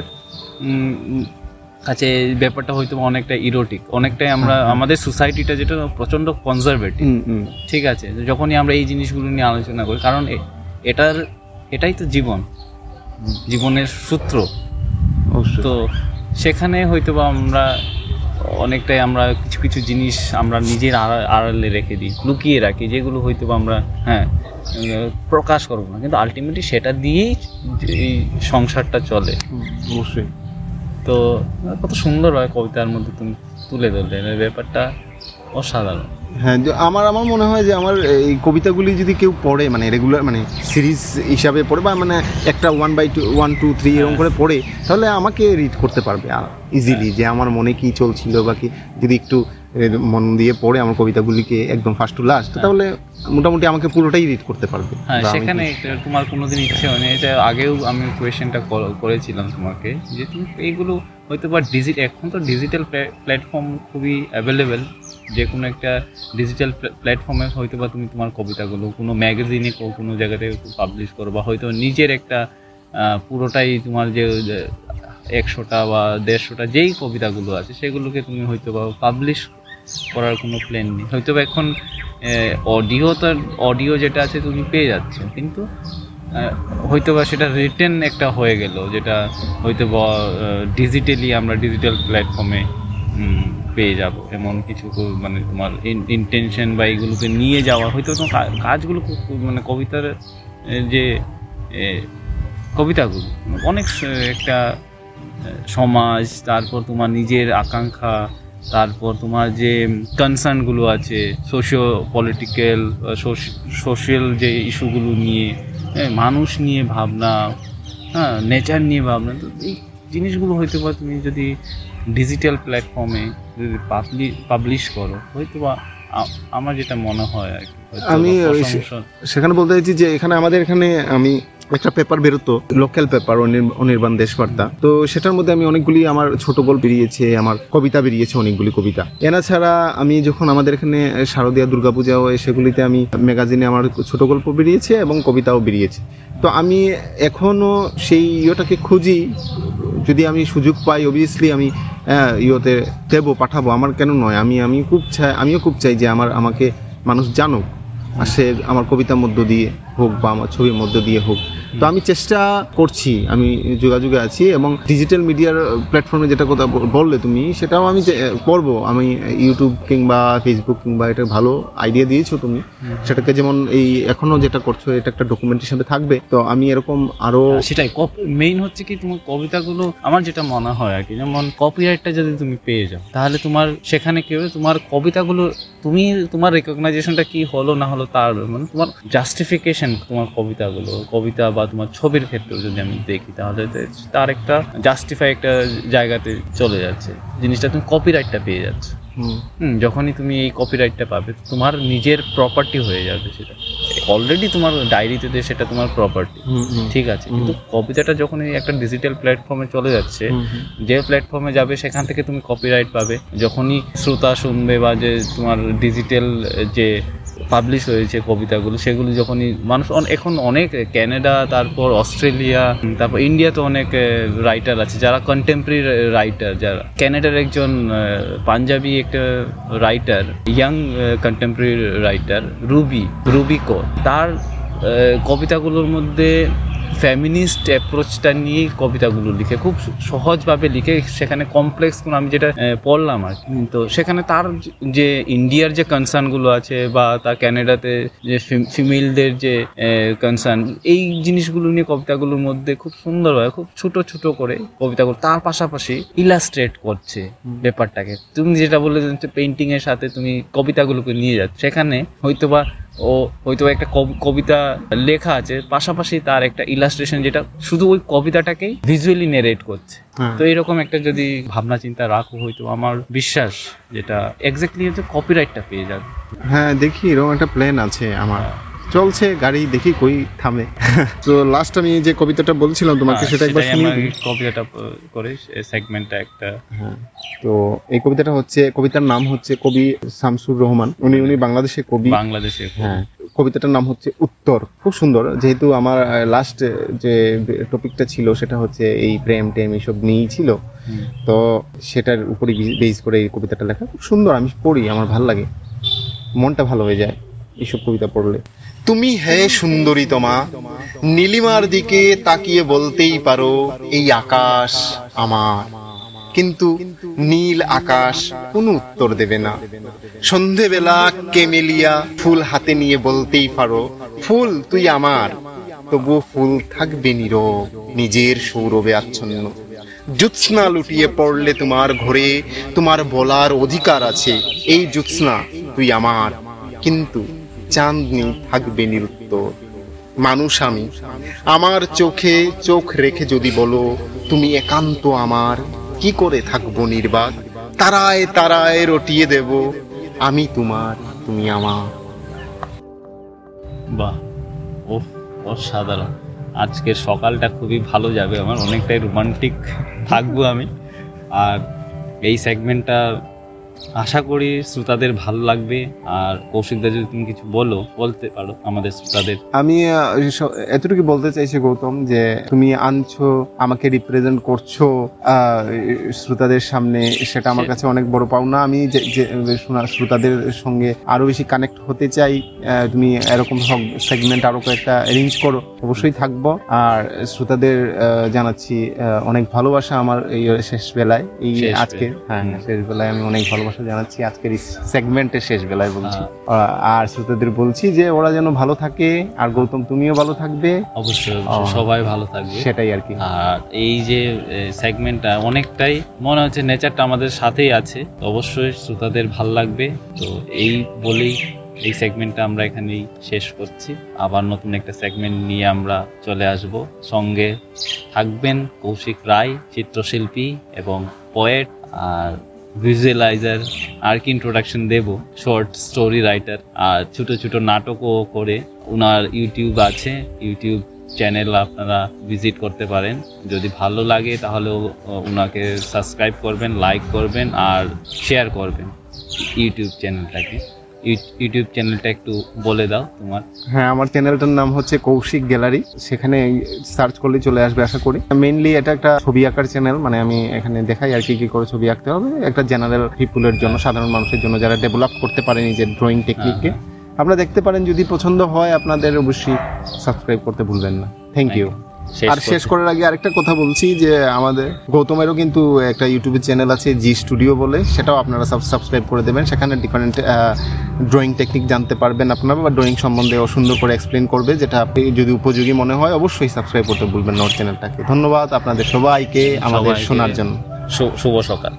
কাছে ব্যাপারটা হয়তো বা অনেকটা ইরোটিক অনেকটাই আমরা আমাদের সোসাইটিটা যেটা প্রচণ্ড কনজারভেটিভ ঠিক আছে? যখনই আমরা এই জিনিসগুলো নিয়ে আলোচনা করি কারণ এটার এটাই তো জীবন জীবনের সূত্র। তো সেখানে হয়তো বা আমরা অনেকটাই আমরা কিছু কিছু জিনিস আমরা নিজের আড়া- আড়ালে রেখে দিই লুকিয়ে রাখি যেগুলো হয়তো বা আমরা হ্যাঁ প্রকাশ করব না। কিন্তু আলটিমেটলি সেটা দিয়েই এই সংসারটা চলে। অবশ্যই। তো কত সুন্দর হয় কবিতার মধ্যে তুমি তুলে ধরলে। ব্যাপারটা অসাধারণ। হ্যাঁ আমার আমার মনে হয় যে আমার এই কবিতাগুলি যদি কেউ পড়ে মানে রেগুলার মানে সিরিজ হিসাবে পড়ে বা মানে একটা one by two one two three এরকম করে পড়ে তাহলে আমাকে রিড করতে পারবে ইজিলি যে আমার মনে কি চলছিল বা কি। যদি একটু মন দিয়ে পড়ে আমার কবিতাগুলিকে একদম ফার্স্ট টু লাস্ট তাহলে মোটামুটি আমাকে পুরোটাই রিড করতে পারবে। হ্যাঁ সেখানে তোমার কোনোদিন ইচ্ছে হয়নি এটা আগেও আমি কোয়েশ্চেনটা করেছিলাম তোমাকে যে তুমি এইগুলো হয়তো বা ডিজিট এখন তো ডিজিটাল প্ল্যাটফর্ম খুবই অ্যাভেলেবেল যে কোনো একটা ডিজিটাল প্ল্যাটফর্মে হয়তো বা তুমি তোমার কবিতাগুলো কোনো ম্যাগাজিনে কোনো জায়গাতে পাবলিশ করো বা হয়তো নিজের একটা পুরোটাই তোমার যে একশোটা বা দেড়শোটা যেই কবিতাগুলো আছে সেগুলোকে তুমি হয়তো বা পাবলিশ করার কোনো প্ল্যান নেই। হয়তো বা এখন অডিও তো অডিও যেটা আছে তুমি পেয়ে যাচ্ছ, কিন্তু হয়তো বা সেটা রিটেন একটা হয়ে গেল যেটা হয়তো বা ডিজিটালি আমরা ডিজিটাল প্ল্যাটফর্মে পেয়ে যাব। এমন কিছু মানে তোমার ইন্টেনশন বা এইগুলোকে নিয়ে যাওয়া। হয়তো তোমার কাজগুলো মানে কবিতার যে কবিতাগুলো। অনেক একটা সমাজ, তারপর তোমার নিজের আকাঙ্ক্ষা, তারপর তোমার যে কনসার্নগুলো আছে সোশিও পলিটিক্যাল সোশ্যাল যে ইস্যুগুলো নিয়ে মানুষ নিয়ে ভাবনা হ্যাঁ নেচার নিয়ে ভাবনা, তো এই জিনিসগুলো হয়তো বা তুমি যদি ডিজিটাল প্ল্যাটফর্মে যদি পাবলিশ করো হয়তো বা আমার যেটা মনে হয় আর কি হয়তো আমি সেখানে বলতে চাইছি যে এখানে আমাদের এখানে আমি একটা পেপার বেরোতো লোকাল পেপার অনির্বাণ দেশবার্তা। তো সেটার মধ্যে আমি অনেকগুলি আমার ছোট গল্প বেরিয়েছে, আমার কবিতা বেরিয়েছে, অনেকগুলি কবিতা। এনা ছাড়া আমি যখন আমাদের এখানে শারদীয়া দুর্গাপূজা হয়, সেগুলিতে আমি ম্যাগাজিনে আমার ছোট গল্প বেরিয়েছে এবং কবিতাও বেরিয়েছে। তো আমি এখনও সেই ইয়েটাকে খুঁজি, যদি আমি সুযোগ পাই অবভিয়াসলি আমি ইয়েতে দেবো, পাঠাবো। আমার কেন নয়, আমি আমি খুব চাই, আমিও খুব চাই যে আমার, আমাকে মানুষ জানুক, আর সে আমার কবিতার মধ্য দিয়ে হোক বা আমার ছবির মধ্য দিয়ে হোক। তো আমি চেষ্টা করছি আমি যোগাযোগে আছি এবং ডিজিটাল মিডিয়ার প্ল্যাটফর্মে যেটা কথা বললে তুমি সেটাও আমি করব। আমি ইউটিউব কিংবা ফেসবুক কিংবা এটা ভালো আইডিয়া দিয়েছ তুমি। সেটাকে যেমন এই এখনও যেটা করছ এটা একটা ডকুমেন্ট হিসাবে থাকবে। তো আমি এরকম আরও সেটাই। মেইন হচ্ছে কি তোমার কবিতাগুলো আমার যেটা মনে হয় আর কি যেমন কপিরাইটটা যদি তুমি পেয়ে যাও তাহলে তোমার সেখানে কি হবে? তোমার কবিতাগুলো তুমি তোমার রেকগনাইজেশনটা কি হলো না হলো তার মানে তোমার জাস্টিফিকেশন তোমার কবিতাগুলো? কবিতা বা তোমার ছবির ক্ষেত্রে যদি আমি দেখি তাহলে তার একটা জাস্টিফাই একটা জায়গাতে চলে যাচ্ছে। জিনিসটা তুমি কপিরাইটটা পেয়ে যাচ্ছ। যখনই তুমি এই কপিরাইটটা পাবে তোমার নিজের প্রপার্টি হয়ে যাবে সেটা। অলরেডি তোমার ডায়েরিতে সেটা তোমার প্রপার্টি ঠিক আছে কিন্তু কবিতাটা যখন একটা ডিজিটাল প্ল্যাটফর্মে চলে যাচ্ছে যে প্ল্যাটফর্মে যাবে সেখান থেকে তুমি কপিরাইট পাবে। যখনই শ্রোতা শুনবে বা যে তোমার ডিজিটাল যে পাবলিশ হয়েছে কবিতাগুলো, সেগুলো যখনই মানুষ এখন অনেক ক্যানাডা তারপর অস্ট্রেলিয়া তারপর ইন্ডিয়াতে অনেক রাইটার আছে, যারা কন্টেম্পোরারি রাইটার যারা ক্যানাডার একজন পাঞ্জাবি একটা writer young contemporary writer Rupi Rupi Kaur তার কবিতাগুলোর মধ্যে ফ্যামিনিস্ট অ্যাপ্রোচটা নিয়ে কবিতাগুলো লিখে, খুব সহজভাবে লিখে, সেখানে কমপ্লেক্স কোনো আমি যেটা পড়লাম আর। তো সেখানে তার যে ইন্ডিয়ার যে কনসার্নগুলো আছে বা তার ক্যানাডাতে যে ফিমেলদের যে কনসার্ন এই জিনিসগুলো নিয়ে কবিতাগুলোর মধ্যে খুব সুন্দরভাবে, খুব ছোট ছোট করে কবিতাগুলো তার পাশাপাশি ইলাস্ট্রেট করছে ব্যাপারটাকে তুমি যেটা বললে যে পেন্টিং সাথে তুমি কবিতাগুলোকে নিয়ে যাচ্ছ, সেখানে হয়তোবা ও হয়তো একটা কবিতা লেখা আছে পাশাপাশি তার একটা ইলাস্ট্রেশন যেটা শুধু ওই কবিতাটাকেই ভিজুয়ালি নেরেট করছে। হ্যাঁ। তো এরকম একটা যদি ভাবনা চিন্তা রাখো হয়তো আমার বিশ্বাস যেটা এক্স্যাক্টলি হচ্ছে কপিরাইটটা পেয়ে যাবে। হ্যাঁ দেখি এরকম একটা প্ল্যান আছে আমার। চলছে গাড়ি দেখি কই থামে। তো লাস্ট আমি যে কবিতাটা বলছিলাম তোমাকে হ্যাঁ, সেটা একবার দিই কবিতাটা আহ, করে সেগমেন্টটা একটা। হ্যাঁ তো এই কবিতাটা হচ্ছে কবিতার নাম হচ্ছে কবি শামসুর রহমান। উনি উনি বাংলাদেশের কবি। বাংলাদেশে হ্যাঁ কবিতাটার নাম হচ্ছে উত্তর। খুব সুন্দর যেহেতু আমার লাস্ট যে টপিকটা ছিল সেটা হচ্ছে এই প্রেম টেম এইসব নিয়েই ছিল। তো সেটার উপরে বেস করে এই কবিতাটা লেখা। খুব সুন্দর আমি পড়ি আমার ভালো লাগে। মনটা ভালো হয়ে যায়। এইসব কবিতা পড়লে। তুমি হে সুন্দরী তোমা, নীলিমার দিকে তাকিয়ে বলতেই পারো, এই আকাশ আমার। কিন্তু নীল আকাশ কোনো উত্তর দেবে না। সন্ধেবেলা কেমেলিয়া ফুল হাতে নিয়ে বলতেই পারো, ফুল তুই আমার, তবুও ফুল থাকবে নীরব, নিজের সৌরভে আচ্ছন্ন। জ্যোৎস্না লুটিয়ে পড়লে তোমার ঘরে, তোমার বলার অধিকার আছে, এই জ্যোৎস্না তুই আমার। কিন্তু চাঁদনি থাকবে নিরুত্তর মানুষ আমি, আমার চোখে চোখ রেখে যদি বলো, তুমি একান্ত আমার, কি করে থাকব নির্বাক? তারায় তারায় রটিয়ে দেব, আমি তোমার, তুমি আমার। বাহ ও অসাধারণ। আজকে সকালটা খুবই ভালো যাবে আমার, অনেকটাই রোমান্টিক থাকব আমি। আর এই সেগমেন্টটা আশা করি শ্রোতাদের ভালো লাগবে। আর কৌশিকদা যদি তুমি কিছু বলো বলতে পারো আমাদের শ্রোতাদের। আমি এতটুকু বলতে চাইছি গৌতম যে তুমি আনছো আমাকে রিপ্রেজেন্ট করছ শ্রোতাদের সামনে সেটা আমার কাছে অনেক বড় পাওনা। আমি শ্রোতাদের সঙ্গে আরও বেশি কানেক্ট হতে চাই। তুমি এরকম সেগমেন্ট আরও কয়েকটা অ্যারেঞ্জ করো অবশ্যই থাকব। আর শ্রোতাদের জানাচ্ছি অনেক ভালোবাসা আমার এই শেষ বেলায় এই আজকে। হ্যাঁ শেষ বেলায় আমি অনেক ভালোবাসা জানাচ্ছি। আজকের এই সেগমেন্টের শেষ বেলায় বলছি। আহ, আর শ্রোতাদের বলছি যে ওরা যেন ভালো থাকে। আর গৌতম তুমিও ভালো থাকবে। অবশ্যই অবশ্যই। সবাই ভালো থাকবে। সেটাই আর কি। আর এই যে সেগমেন্টটা অনেকটাই মনে হচ্ছে নেচারটা আমাদের সাথেই আছে। অবশ্যই শ্রোতাদের ভালো লাগবে। তো এই বলেই এই সেগমেন্টটা আমরা এখানেই শেষ করছি। আবার নতুন একটা সেগমেন্ট নিয়ে আমরা চলে আসব। সঙ্গে থাকবেন কৌশিক রায় চিত্রশিল্পী এবং পোয়েট আর ভিজুয়ালাইজার আর কি ইন্ট্রোডাকশন দেব শর্ট স্টোরি রাইটার আর ছোট ছোট নাটকও করে ওনার ইউটিউব আছে ইউটিউব চ্যানেল আপনারা ভিজিট করতে পারেন। যদি ভালো লাগে তাহলে ওনাকে সাবস্ক্রাইব করবেন লাইক করবেন, আর শেয়ার করবেন ইউটিউব চ্যানেলটাকে ইউটিউব চ্যানেলটা একটু বলে দাও তোমার। হ্যাঁ আমার চ্যানেলটার নাম হচ্ছে কৌশিক গ্যালারি। সেখানে সার্চ করলে চলে আসবে আশা করি। মেইনলি এটা একটা ছবি আঁকার চ্যানেল মানে আমি এখানে দেখাই আর কি কি করে ছবি আঁকতে হবে। একটা জেনারেল পিপুলের জন্য সাধারণ মানুষের জন্য যারা ডেভেলপ করতে পারে নিজের ড্রয়িং টেকনিককে আপনারা দেখতে পারেন যদি পছন্দ হয় আপনাদের অবশ্যই সাবস্ক্রাইব করতে ভুলবেন না। থ্যাংক ইউ আর শেষ করার আগে আরেকটা কথা বলছি যে আমাদের গৌতমেরও কিন্তু একটা ইউটিউবের চ্যানেল আছে জি স্টুডিও বলে সেটাও আপনারা সাবস্ক্রাইব করে দেবেন। সেখানে ডিফারেন্ট ড্রয়িং টেকনিক জানতে পারবেন আপনারা বা ড্রয়িং সম্বন্ধে ও সুন্দর করে এক্সপ্লেন করবে যেটা আপনি যদি উপযোগী মনে হয় অবশ্যই সাবস্ক্রাইব করতে ভুলবেন না ওর চ্যানেলটাকে ধন্যবাদ আপনাদের সবাইকে আমাদের শোনার জন্য। শুভ সকাল।